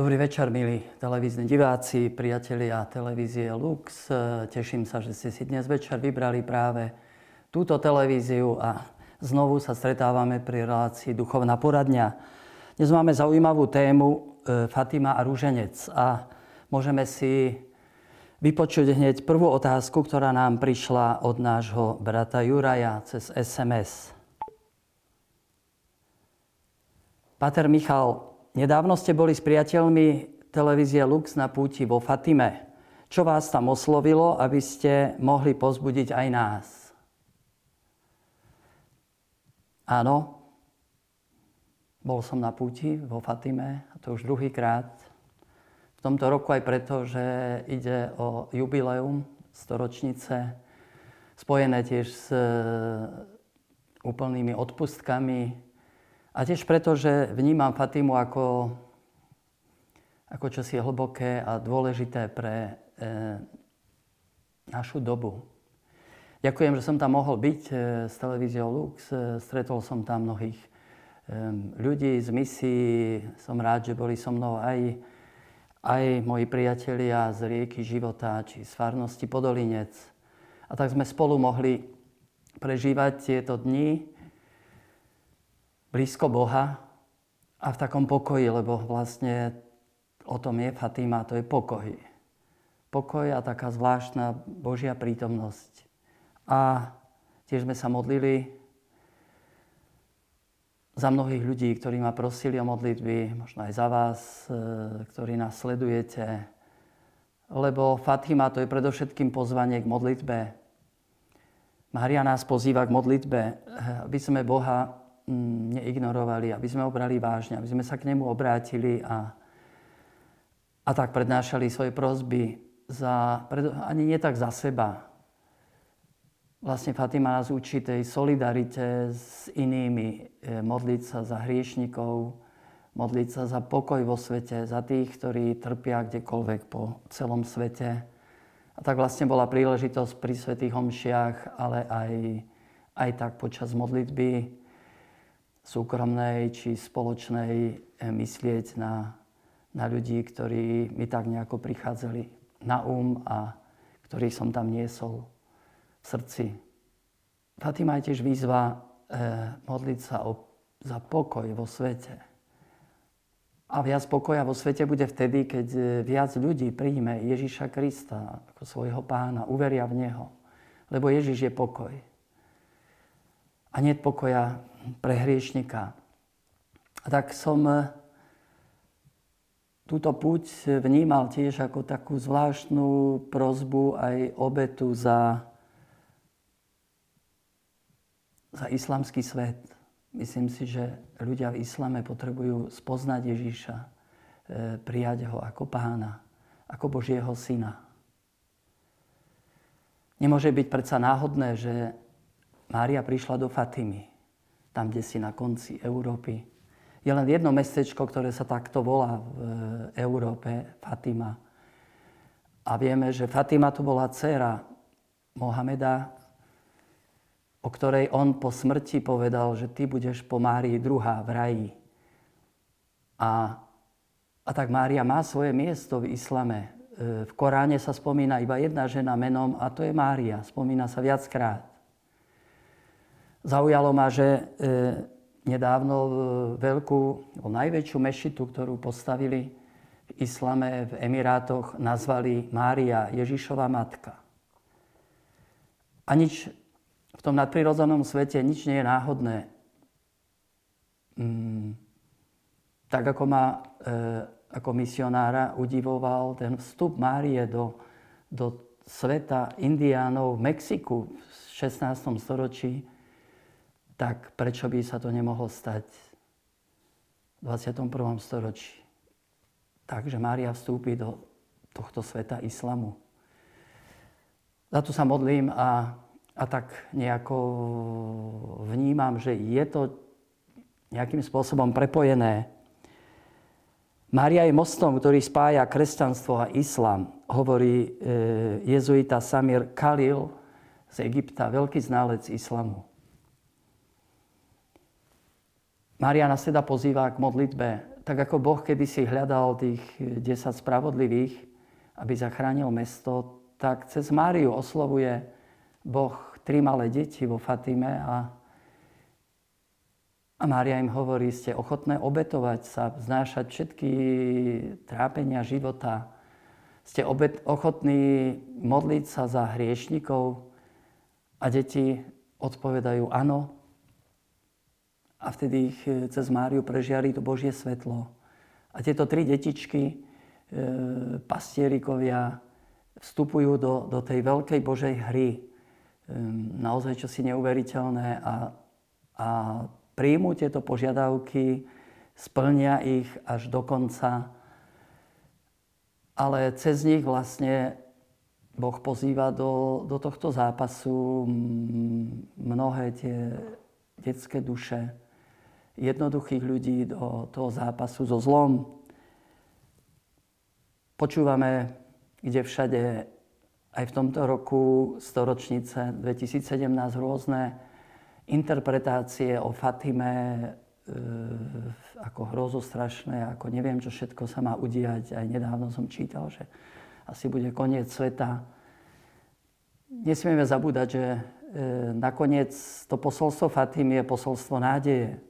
Dobrý večer, milí televízni diváci, priatelia televízie Lux. Teším sa, že ste si dnes večer vybrali práve túto televíziu a znovu sa stretávame pri relácii Duchovná poradňa. Dnes máme zaujímavú tému e, Fatima a rúženec a môžeme si vypočuť hneď prvú otázku, ktorá nám prišla od nášho brata Juraja cez SMS. Pater Michal, Nedávno ste boli s priateľmi televízie Lux na púti vo Fatime. Čo vás tam oslovilo, aby ste mohli pozbudiť aj nás? Áno, bol som na púti vo Fatime, a to už druhýkrát. V tomto roku aj preto, že ide o jubileum storočnice, spojené tiež s e, úplnými odpustkami, a tiež preto, že vnímam Fatimu ako, ako čosi hlboké a dôležité pre e, našu dobu. Ďakujem, že som tam mohol byť e, s televíziou Lux. E, stretol som tam mnohých e, ľudí z misií. Som rád, že boli so mnou aj, aj moji priatelia z rieky života, či z farnosti Podolinec. A tak sme spolu mohli prežívať tieto dni blízko Boha a v takom pokoji, lebo vlastne o tom je Fatima, to je pokoj. Pokoj a taká zvláštna Božia prítomnosť. A tiež sme sa modlili za mnohých ľudí, ktorí ma prosili o modlitby, možno aj za vás, e, ktorí nás sledujete. Lebo Fatima to je predovšetkým pozvanie k modlitbe. Mária nás pozýva k modlitbe, aby sme Boha neignorovali, aby sme ho brali vážne, aby sme sa k nemu obrátili a, a tak prednášali svoje prozby za, ani nie tak za seba. Vlastne Fatima nás učí tej solidarite s inými, e, modliť sa za hriešnikov, modliť sa za pokoj vo svete, za tých, ktorí trpia kdekoľvek po celom svete. A tak vlastne bola príležitosť pri svetých homšiach, ale aj, aj tak počas modlitby súkromnej či spoločnej eh, myslieť na, na ľudí, ktorí mi tak nejako prichádzali na um a ktorých som tam niesol v srdci. Fatima je tiež výzva e, modliť sa o, za pokoj vo svete. A viac pokoja vo svete bude vtedy, keď eh, viac ľudí príjme Ježiša Krista ako svojho pána, uveria v Neho. Lebo Ježiš je pokoj. A nie pokoja pre hriešnika. A tak som e, túto púť vnímal tiež ako takú zvláštnu prozbu aj obetu za, za islamský svet. Myslím si, že ľudia v islame potrebujú spoznať Ježíša, e, prijať ho ako pána, ako Božieho syna. Nemôže byť predsa náhodné, že Mária prišla do Fatimy tam, kde si na konci Európy. Je len jedno mestečko, ktoré sa takto volá v e, Európe, Fatima. A vieme, že Fatima to bola dcera Mohameda, o ktorej on po smrti povedal, že ty budeš po Márii druhá v raji. A, a tak Mária má svoje miesto v islame. E, v Koráne sa spomína iba jedna žena menom a to je Mária. Spomína sa viackrát. Zaujalo ma, že e, nedávno veľkú, najväčšiu mešitu, ktorú postavili v islame v Emirátoch, nazvali Mária, Ježišova matka. A nič v tom nadprirodzenom svete, nič nie je náhodné. Mm, tak ako ma e, ako misionára udivoval ten vstup Márie do, do sveta indiánov v Mexiku v 16. storočí, tak prečo by sa to nemohlo stať v 21. storočí? Takže Mária vstúpi do tohto sveta islamu. Za to sa modlím a, a tak nejako vnímam, že je to nejakým spôsobom prepojené. Mária je mostom, ktorý spája kresťanstvo a islám, hovorí e, jezuita Samir Khalil z Egypta, veľký znalec islamu. Mária nás teda pozýva k modlitbe. Tak ako Boh kedysi hľadal tých 10 spravodlivých, aby zachránil mesto, tak cez Máriu oslovuje Boh tri malé deti vo Fatime a, a Mária im hovorí, ste ochotné obetovať sa, znášať všetky trápenia života, ste obet, ochotní modliť sa za hriešnikov a deti odpovedajú áno. A vtedy ich e, cez Máriu prežiari to Božie svetlo. A tieto tri detičky, e, pastierikovia, vstupujú do, do tej veľkej Božej hry. E, naozaj čosi neuveriteľné a, a príjmu tieto požiadavky, splnia ich až do konca ale cez nich vlastne Boh pozýva do, do tohto zápasu mnohé tie detské duše, jednoduchých ľudí do toho zápasu so zlom. Počúvame, kde všade aj v tomto roku storočnice 2017 rôzne interpretácie o Fatime, E, ako hrozostrašné, ako neviem, čo všetko sa má udiať. Aj nedávno som čítal, že asi bude koniec sveta. Nesmieme zabúdať, že e, nakoniec to posolstvo Fatim je posolstvo nádeje.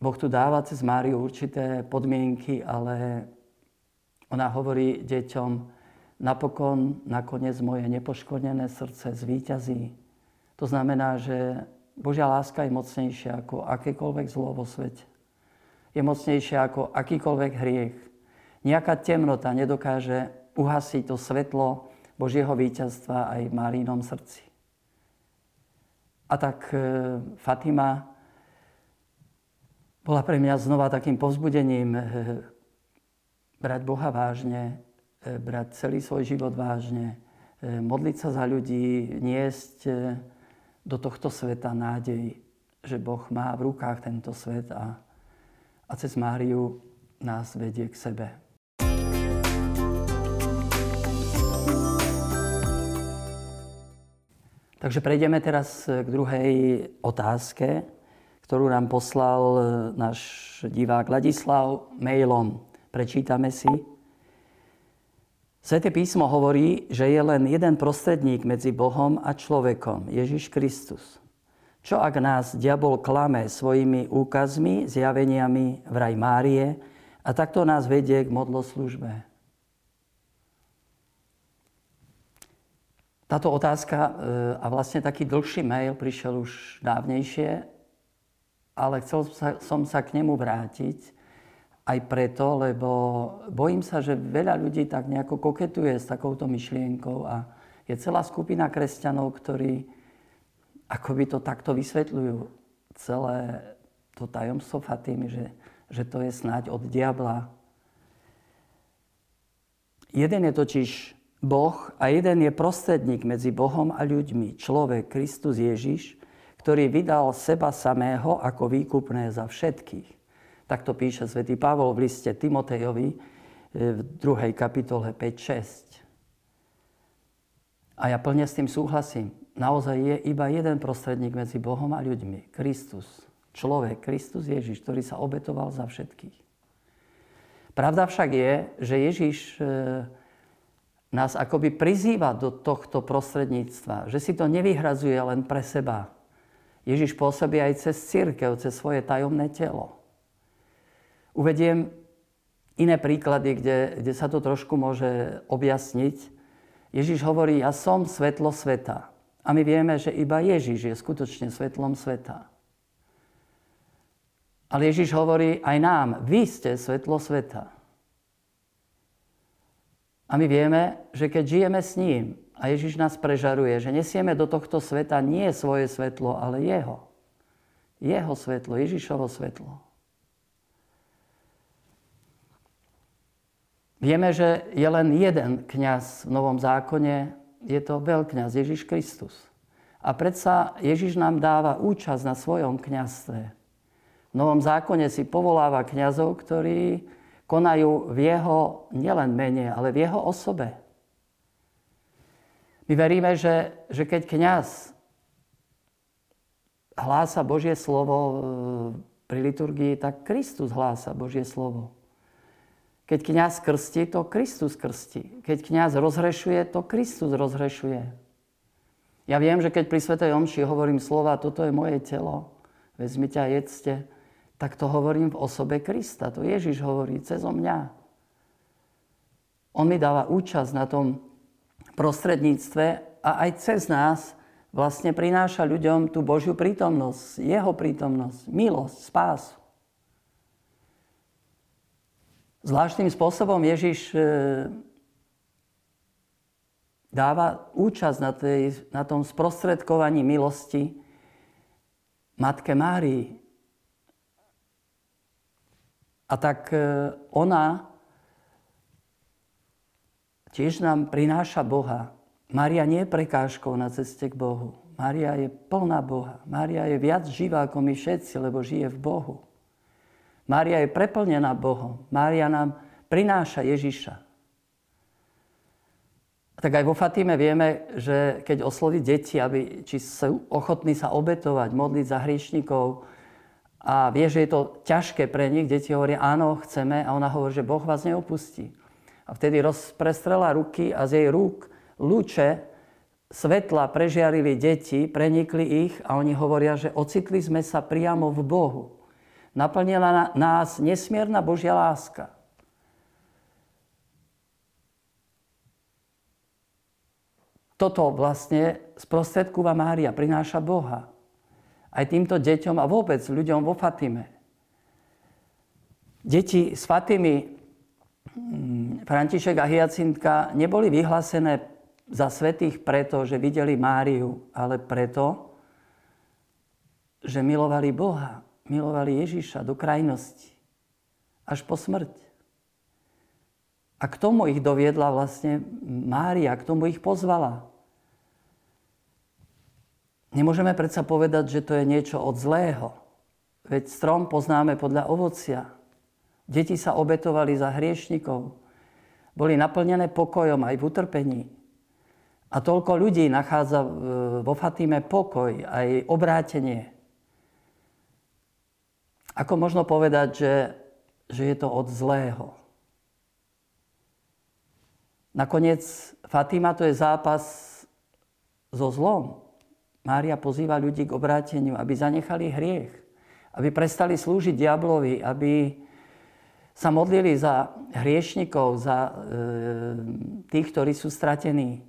Boh tu dáva cez Máriu určité podmienky, ale ona hovorí deťom, napokon, nakoniec moje nepoškodené srdce zvíťazí. To znamená, že Božia láska je mocnejšia ako akékoľvek zlo vo svete. Je mocnejšia ako akýkoľvek hriech. Nejaká temnota nedokáže uhasiť to svetlo Božieho víťazstva aj v Márínom srdci. A tak e, Fatima bola pre mňa znova takým povzbudením e, brať Boha vážne, e, brať celý svoj život vážne, modliť sa za ľudí, niesť do tohto sveta nádej, že Boh má v rukách tento svet a, a cez Máriu nás vedie k sebe. Takže prejdeme teraz k druhej otázke, ktorú nám poslal náš divák Ladislav mailom. Prečítame si. Sveté písmo hovorí, že je len jeden prostredník medzi Bohom a človekom, Ježiš Kristus. Čo ak nás diabol klame svojimi úkazmi, zjaveniami v raj Márie a takto nás vedie k modloslužbe? Táto otázka e, a vlastne taký dlhší mail prišiel už dávnejšie, ale chcel som sa k nemu vrátiť, aj preto, lebo bojím sa, že veľa ľudí tak nejako koketuje s takouto myšlienkou a je celá skupina kresťanov, ktorí akoby to takto vysvetľujú. Celé to tajomstvo Fatimy, že, že to je snáď od diabla. Jeden je totiž Boh a jeden je prostredník medzi Bohom a ľuďmi, človek Kristus Ježiš, ktorý vydal seba samého ako výkupné za všetkých. Takto píše svätý Pavol v liste Timotejovi e, v 2. kapitole 5.6. A ja plne s tým súhlasím. Naozaj je iba jeden prostredník medzi Bohom a ľuďmi. Kristus. Človek, Kristus Ježiš, ktorý sa obetoval za všetkých. Pravda však je, že Ježiš e, nás akoby prizýva do tohto prostredníctva, že si to nevyhrazuje len pre seba. Ježiš pôsobí aj cez církev, cez svoje tajomné telo. Uvediem iné príklady, kde, kde sa to trošku môže objasniť. Ježiš hovorí, ja som svetlo sveta. A my vieme, že iba Ježiš je skutočne svetlom sveta. Ale Ježiš hovorí aj nám, vy ste svetlo sveta. A my vieme, že keď žijeme s ním a Ježiš nás prežaruje, že nesieme do tohto sveta nie svoje svetlo, ale jeho. Jeho svetlo, Ježišovo svetlo. Vieme, že je len jeden kňaz v Novom zákone, je to veľkňaz Ježiš Kristus. A predsa Ježiš nám dáva účasť na svojom kňazstve. V Novom zákone si povoláva kňazov, ktorí konajú v jeho nielen mene, ale v jeho osobe. My veríme, že, že keď kňaz hlása Božie slovo, pri liturgii, tak Kristus hlása Božie slovo. Keď kniaz krstí, to Kristus krstí. Keď kniaz rozhrešuje, to Kristus rozhrešuje. Ja viem, že keď pri Svetej Omši hovorím slova, toto je moje telo, vezmite a jedzte, tak to hovorím v osobe Krista. To Ježiš hovorí cez mňa. On mi dáva účasť na tom prostredníctve a aj cez nás vlastne prináša ľuďom tú Božiu prítomnosť, Jeho prítomnosť, milosť, spásu. Zvláštnym spôsobom Ježiš e, dáva účasť na, tej, na tom sprostredkovaní milosti Matke Márii. A tak e, ona tiež nám prináša Boha. Mária nie je prekážkou na ceste k Bohu. Mária je plná Boha. Mária je viac živá ako my všetci, lebo žije v Bohu. Mária je preplnená Bohom. Mária nám prináša Ježiša. Tak aj vo Fatíme vieme, že keď osloví deti, aby, či sú ochotní sa obetovať, modliť za hriešnikov a vie, že je to ťažké pre nich, deti hovoria, áno, chceme a ona hovorí, že Boh vás neopustí. A vtedy rozprestrela ruky a z jej rúk lúče svetla prežiarili deti, prenikli ich a oni hovoria, že ocitli sme sa priamo v Bohu naplnila nás nesmierna Božia láska. Toto vlastne sprostredkúva Mária, prináša Boha. Aj týmto deťom a vôbec ľuďom vo Fatime. Deti s Fatimy, František a Hyacintka, neboli vyhlásené za svetých preto, že videli Máriu, ale preto, že milovali Boha milovali Ježiša do krajnosti. Až po smrť. A k tomu ich doviedla vlastne Mária, k tomu ich pozvala. Nemôžeme predsa povedať, že to je niečo od zlého. Veď strom poznáme podľa ovocia. Deti sa obetovali za hriešnikov. Boli naplnené pokojom aj v utrpení. A toľko ľudí nachádza vo Fatíme pokoj, aj obrátenie. Ako možno povedať, že, že je to od zlého? Nakoniec Fatima to je zápas so zlom. Mária pozýva ľudí k obráteniu, aby zanechali hriech, aby prestali slúžiť diablovi, aby sa modlili za hriešnikov, za e, tých, ktorí sú stratení.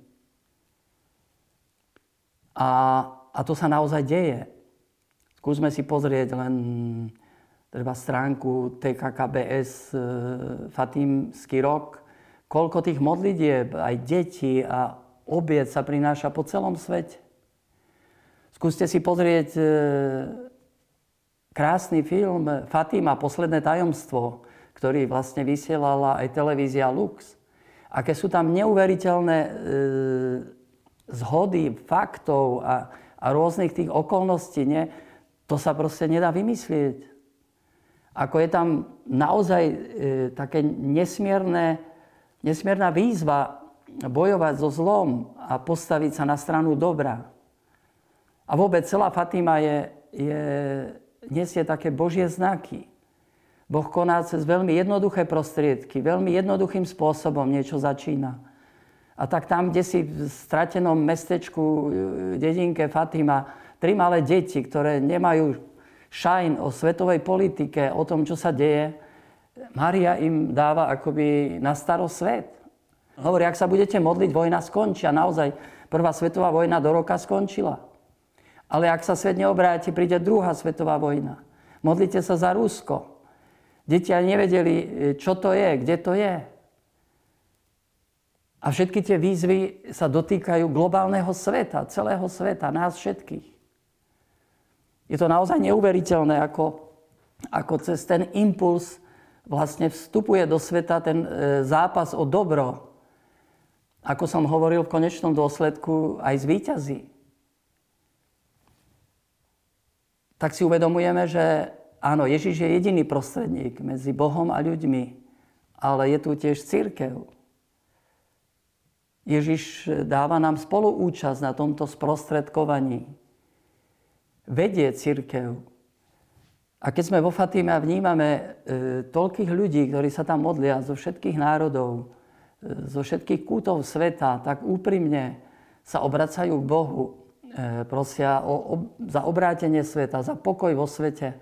A, a to sa naozaj deje. Skúsme si pozrieť len treba stránku TKKBS e, Fatímsky rok, koľko tých modlitieb, aj detí a obiec sa prináša po celom svete. Skúste si pozrieť e, krásny film Fatima, Posledné tajomstvo, ktorý vlastne vysielala aj televízia Lux. Aké sú tam neuveriteľné e, zhody faktov a, a rôznych tých okolností. Nie? To sa proste nedá vymyslieť ako je tam naozaj e, také nesmierne, nesmierna výzva bojovať so zlom a postaviť sa na stranu dobra. A vôbec celá Fatima je, je, nesie také božie znaky. Boh koná cez veľmi jednoduché prostriedky, veľmi jednoduchým spôsobom niečo začína. A tak tam, kde si v stratenom mestečku, e, dedinke Fatima, tri malé deti, ktoré nemajú šajn o svetovej politike, o tom, čo sa deje, Maria im dáva akoby na staro svet. Hovorí, ak sa budete modliť, vojna skončí. A naozaj prvá svetová vojna do roka skončila. Ale ak sa svet neobráti, príde druhá svetová vojna. Modlite sa za Rusko. Deti ani nevedeli, čo to je, kde to je. A všetky tie výzvy sa dotýkajú globálneho sveta, celého sveta, nás všetkých. Je to naozaj neuveriteľné, ako, ako cez ten impuls vlastne vstupuje do sveta ten e, zápas o dobro. Ako som hovoril, v konečnom dôsledku aj zvýťazí. Tak si uvedomujeme, že áno, Ježiš je jediný prostredník medzi Bohom a ľuďmi, ale je tu tiež církev. Ježiš dáva nám spoluúčasť na tomto sprostredkovaní vedie církev. A keď sme vo Fatíme a vnímame e, toľkých ľudí, ktorí sa tam modlia zo všetkých národov, e, zo všetkých kútov sveta, tak úprimne sa obracajú k Bohu, e, prosia o, o, za obrátenie sveta, za pokoj vo svete.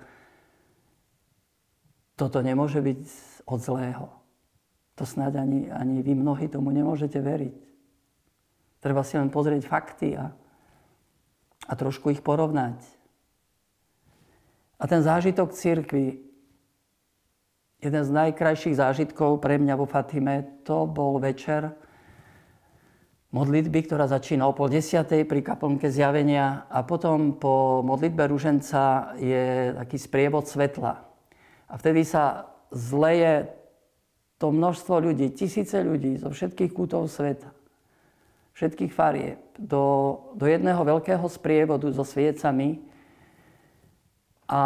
Toto nemôže byť od zlého. To snáď ani, ani vy mnohí tomu nemôžete veriť. Treba si len pozrieť fakty a, a trošku ich porovnať. A ten zážitok církvy, jeden z najkrajších zážitkov pre mňa vo Fatime, to bol večer modlitby, ktorá začína o pol desiatej pri kaplnke zjavenia a potom po modlitbe ruženca je taký sprievod svetla. A vtedy sa zleje to množstvo ľudí, tisíce ľudí zo všetkých kútov sveta, všetkých farieb, do, do jedného veľkého sprievodu so sviecami. A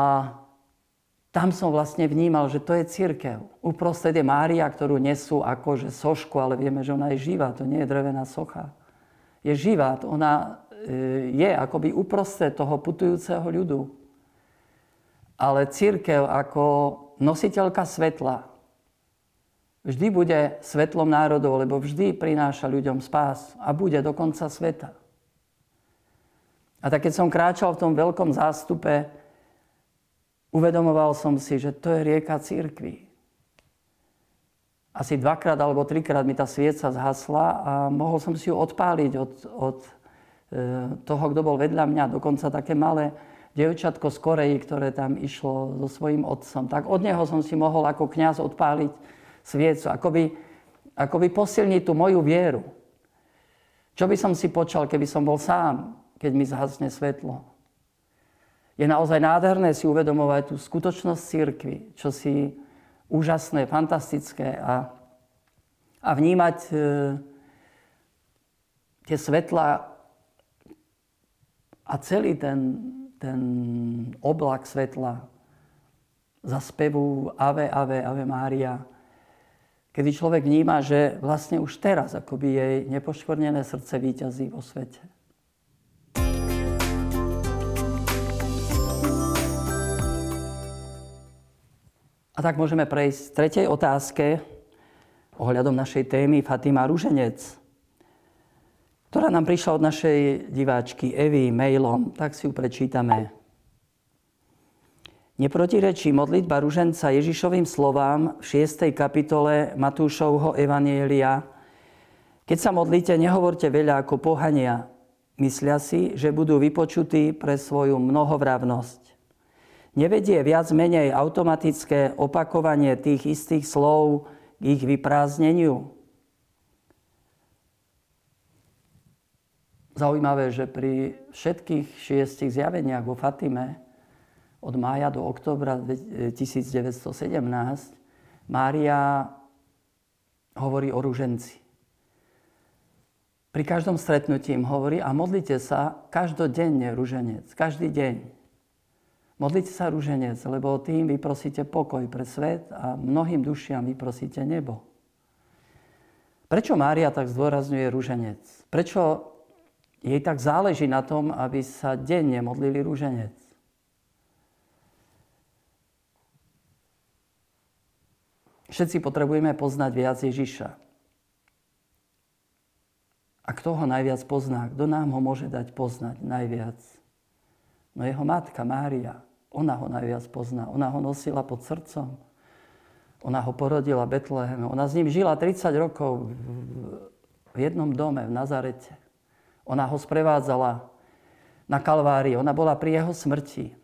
tam som vlastne vnímal, že to je církev. Uprostred je Mária, ktorú nesú akože sošku, ale vieme, že ona je živá, to nie je drevená socha. Je živá, ona e, je akoby uprostred toho putujúceho ľudu. Ale církev ako nositeľka svetla, vždy bude svetlom národov, lebo vždy prináša ľuďom spás a bude do konca sveta. A tak keď som kráčal v tom veľkom zástupe, uvedomoval som si, že to je rieka církvy. Asi dvakrát alebo trikrát mi tá svieca zhasla a mohol som si ju odpáliť od, od e, toho, kto bol vedľa mňa, dokonca také malé dievčatko z Koreji, ktoré tam išlo so svojím otcom. Tak od neho som si mohol ako kňaz odpáliť sviecu, akoby, akoby posilniť tú moju vieru. Čo by som si počal, keby som bol sám, keď mi zhasne svetlo? Je naozaj nádherné si uvedomovať tú skutočnosť církvy, čo si úžasné, fantastické a, a vnímať e, tie svetla a celý ten, ten oblak svetla za spevu Ave, Ave, Ave Mária, kedy človek vníma, že vlastne už teraz akoby jej nepoškvrnené srdce výťazí vo svete. A tak môžeme prejsť k tretej otázke ohľadom našej témy Fatima Ruženec, ktorá nám prišla od našej diváčky Evy mailom, tak si ju prečítame. Neprotirečí modlitba ruženca Ježišovým slovám v 6. kapitole Matúšovho Evanielia. Keď sa modlíte, nehovorte veľa ako pohania, myslia si, že budú vypočutí pre svoju mnohovravnosť. Nevedie viac menej automatické opakovanie tých istých slov k ich vyprázdneniu. Zaujímavé, že pri všetkých šiestich zjaveniach vo Fatime od mája do oktobra 1917 Mária hovorí o ruženci. Pri každom stretnutí im hovorí a modlite sa každodenne ruženec, každý deň. Modlite sa ruženec, lebo tým vyprosíte pokoj pre svet a mnohým dušiam vyprosíte nebo. Prečo Mária tak zdôrazňuje ruženec? Prečo jej tak záleží na tom, aby sa denne modlili ruženec? Všetci potrebujeme poznať viac Ježiša. A kto ho najviac pozná? Kto nám ho môže dať poznať najviac? No jeho matka Mária. Ona ho najviac pozná. Ona ho nosila pod srdcom. Ona ho porodila v. Ona s ním žila 30 rokov v jednom dome v Nazarete. Ona ho sprevádzala na Kalvárii. Ona bola pri jeho smrti.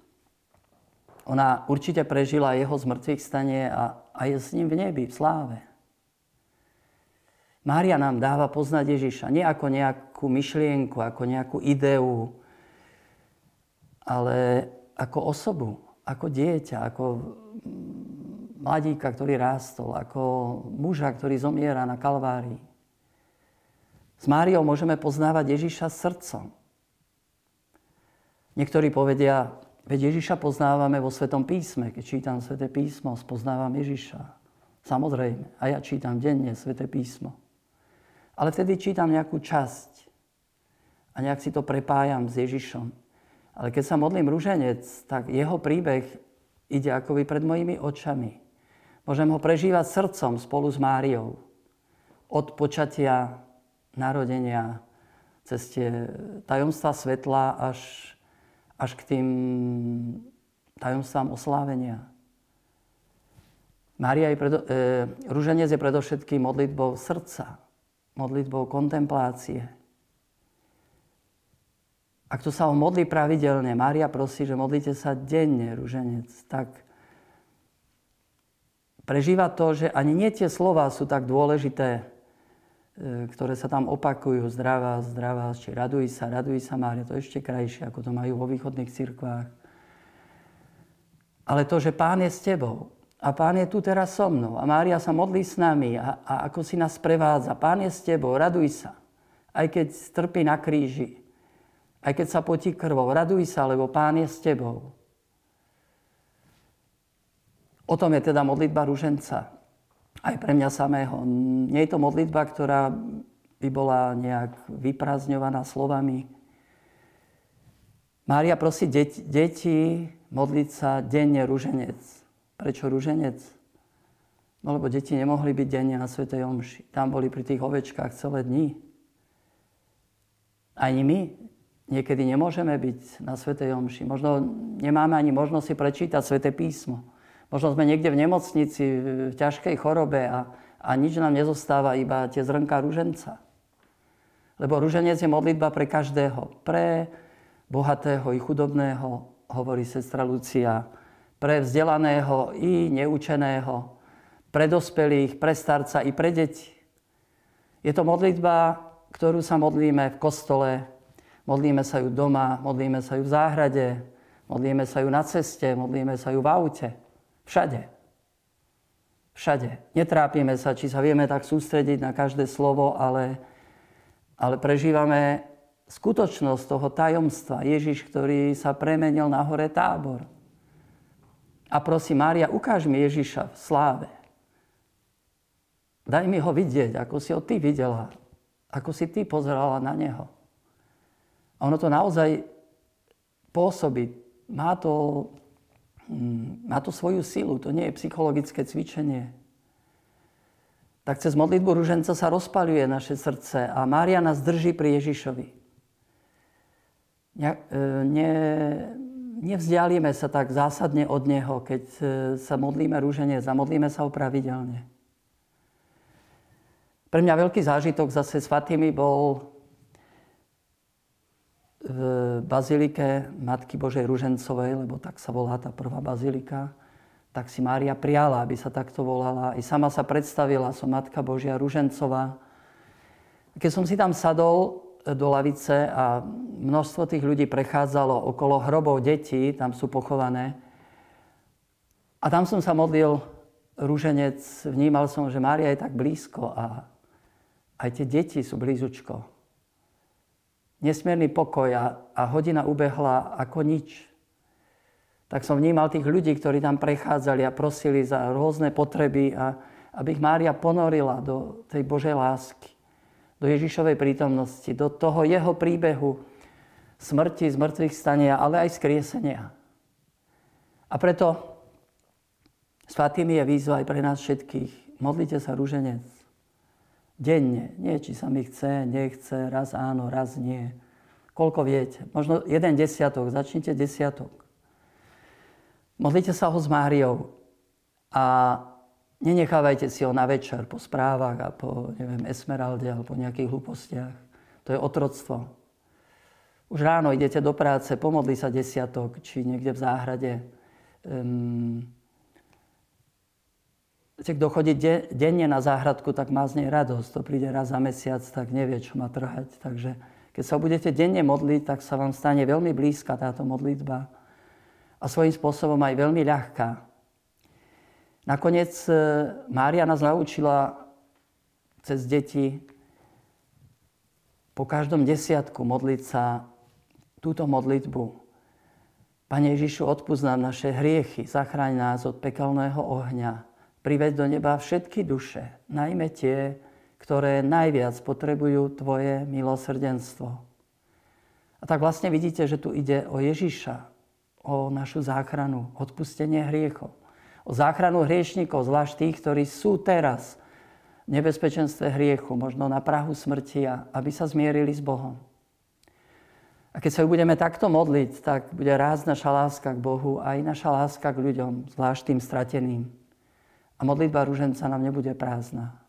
Ona určite prežila jeho zmrtvých stanie a, a je s ním v nebi, v sláve. Mária nám dáva poznať Ježiša nie ako nejakú myšlienku, ako nejakú ideu, ale ako osobu, ako dieťa, ako mladíka, ktorý rástol, ako muža, ktorý zomiera na Kalvárii. S Máriou môžeme poznávať Ježiša srdcom. Niektorí povedia, Veď Ježiša poznávame vo Svetom písme. Keď čítam Sveté písmo, spoznávam Ježiša. Samozrejme. A ja čítam denne Sveté písmo. Ale vtedy čítam nejakú časť. A nejak si to prepájam s Ježišom. Ale keď sa modlím ruženec, tak jeho príbeh ide akoby pred mojimi očami. Môžem ho prežívať srdcom spolu s Máriou. Od počatia, narodenia, cez tie tajomstva svetla až, až k tým tajomstvám oslávenia. Mária je predo, e, rúženec je predovšetkým modlitbou srdca, modlitbou kontemplácie. Ak to sa ho modlí pravidelne, Mária prosí, že modlite sa denne, rúženec, tak prežíva to, že ani nie tie slova sú tak dôležité, ktoré sa tam opakujú, zdravá, zdravá, či raduj sa, raduj sa, Mária, to je ešte krajšie, ako to majú vo východných cirkvách. Ale to, že Pán je s tebou, a Pán je tu teraz so mnou. A Mária sa modlí s nami a, a ako si nás prevádza. Pán je s tebou, raduj sa. Aj keď strpí na kríži. Aj keď sa potí krvou, raduj sa, lebo Pán je s tebou. O tom je teda modlitba ruženca. Aj pre mňa samého. Nie je to modlitba, ktorá by bola nejak vyprázdňovaná slovami. Mária prosí deti, deti modliť sa denne ruženec. Prečo rúženec? No lebo deti nemohli byť denne na Svetej Omši. Tam boli pri tých ovečkách celé dni. Ani my niekedy nemôžeme byť na Svetej Omši. Možno nemáme ani možnosť si prečítať Sveté písmo. Možno sme niekde v nemocnici, v ťažkej chorobe a, a nič nám nezostáva, iba tie zrnka rúženca. Lebo rúženec je modlitba pre každého. Pre bohatého i chudobného, hovorí sestra Lucia pre vzdelaného i neučeného, pre dospelých, pre starca i pre deti. Je to modlitba, ktorú sa modlíme v kostole, modlíme sa ju doma, modlíme sa ju v záhrade, modlíme sa ju na ceste, modlíme sa ju v aute. Všade. Všade. Netrápime sa, či sa vieme tak sústrediť na každé slovo, ale, ale prežívame skutočnosť toho tajomstva. Ježiš, ktorý sa premenil na hore tábor a prosí, Mária, ukáž mi Ježiša v sláve. Daj mi ho vidieť, ako si ho ty videla, ako si ty pozerala na neho. A ono to naozaj pôsobí. Má to, má to svoju silu, to nie je psychologické cvičenie. Tak cez modlitbu ruženca sa rozpaluje naše srdce a Mária nás drží pri Ježišovi. Ne, ne, nevzdialíme sa tak zásadne od Neho, keď e, sa modlíme rúženie, zamodlíme sa ho pravidelne. Pre mňa veľký zážitok zase s Fatými bol v bazilike Matky Božej Ružencovej, lebo tak sa volá tá prvá bazilika, tak si Mária prijala, aby sa takto volala. I sama sa predstavila, som Matka Božia Ružencová. Keď som si tam sadol, do lavice a množstvo tých ľudí prechádzalo okolo hrobov detí, tam sú pochované. A tam som sa modlil rúženec, vnímal som, že Mária je tak blízko a aj tie deti sú blízučko. Nesmierny pokoj a, a hodina ubehla ako nič. Tak som vnímal tých ľudí, ktorí tam prechádzali a prosili za rôzne potreby a aby ich Mária ponorila do tej Božej lásky do Ježišovej prítomnosti, do toho jeho príbehu smrti, zmrtvých stania, ale aj skriesenia. A preto svatými je výzva aj pre nás všetkých. Modlite sa rúženec. Denne. Nie, či sa mi chce, nechce, raz áno, raz nie. Koľko viete. Možno jeden desiatok. Začnite desiatok. Modlite sa ho s Máriou. A Nenechávajte si ho na večer po správach a po neviem, Esmeralde alebo po nejakých hlúpostiach. To je otroctvo. Už ráno idete do práce, pomodli sa desiatok, či niekde v záhrade. Um, kto chodí de- denne na záhradku, tak má z nej radosť. To príde raz za mesiac, tak nevie, čo má trhať. Takže keď sa budete denne modliť, tak sa vám stane veľmi blízka táto modlitba a svojím spôsobom aj veľmi ľahká. Nakoniec e, Mária nás naučila cez deti po každom desiatku modliť sa túto modlitbu. Pane Ježišu, odpúsť nám naše hriechy, zachráň nás od pekelného ohňa, priveď do neba všetky duše, najmä tie, ktoré najviac potrebujú Tvoje milosrdenstvo. A tak vlastne vidíte, že tu ide o Ježiša, o našu záchranu, odpustenie hriechov. O záchranu hriešnikov, zvlášť tých, ktorí sú teraz v nebezpečenstve hriechu, možno na prahu smrti, aby sa zmierili s Bohom. A keď sa budeme takto modliť, tak bude rásť naša láska k Bohu a aj naša láska k ľuďom, zvlášť tým strateným. A modlitba rúženca nám nebude prázdna,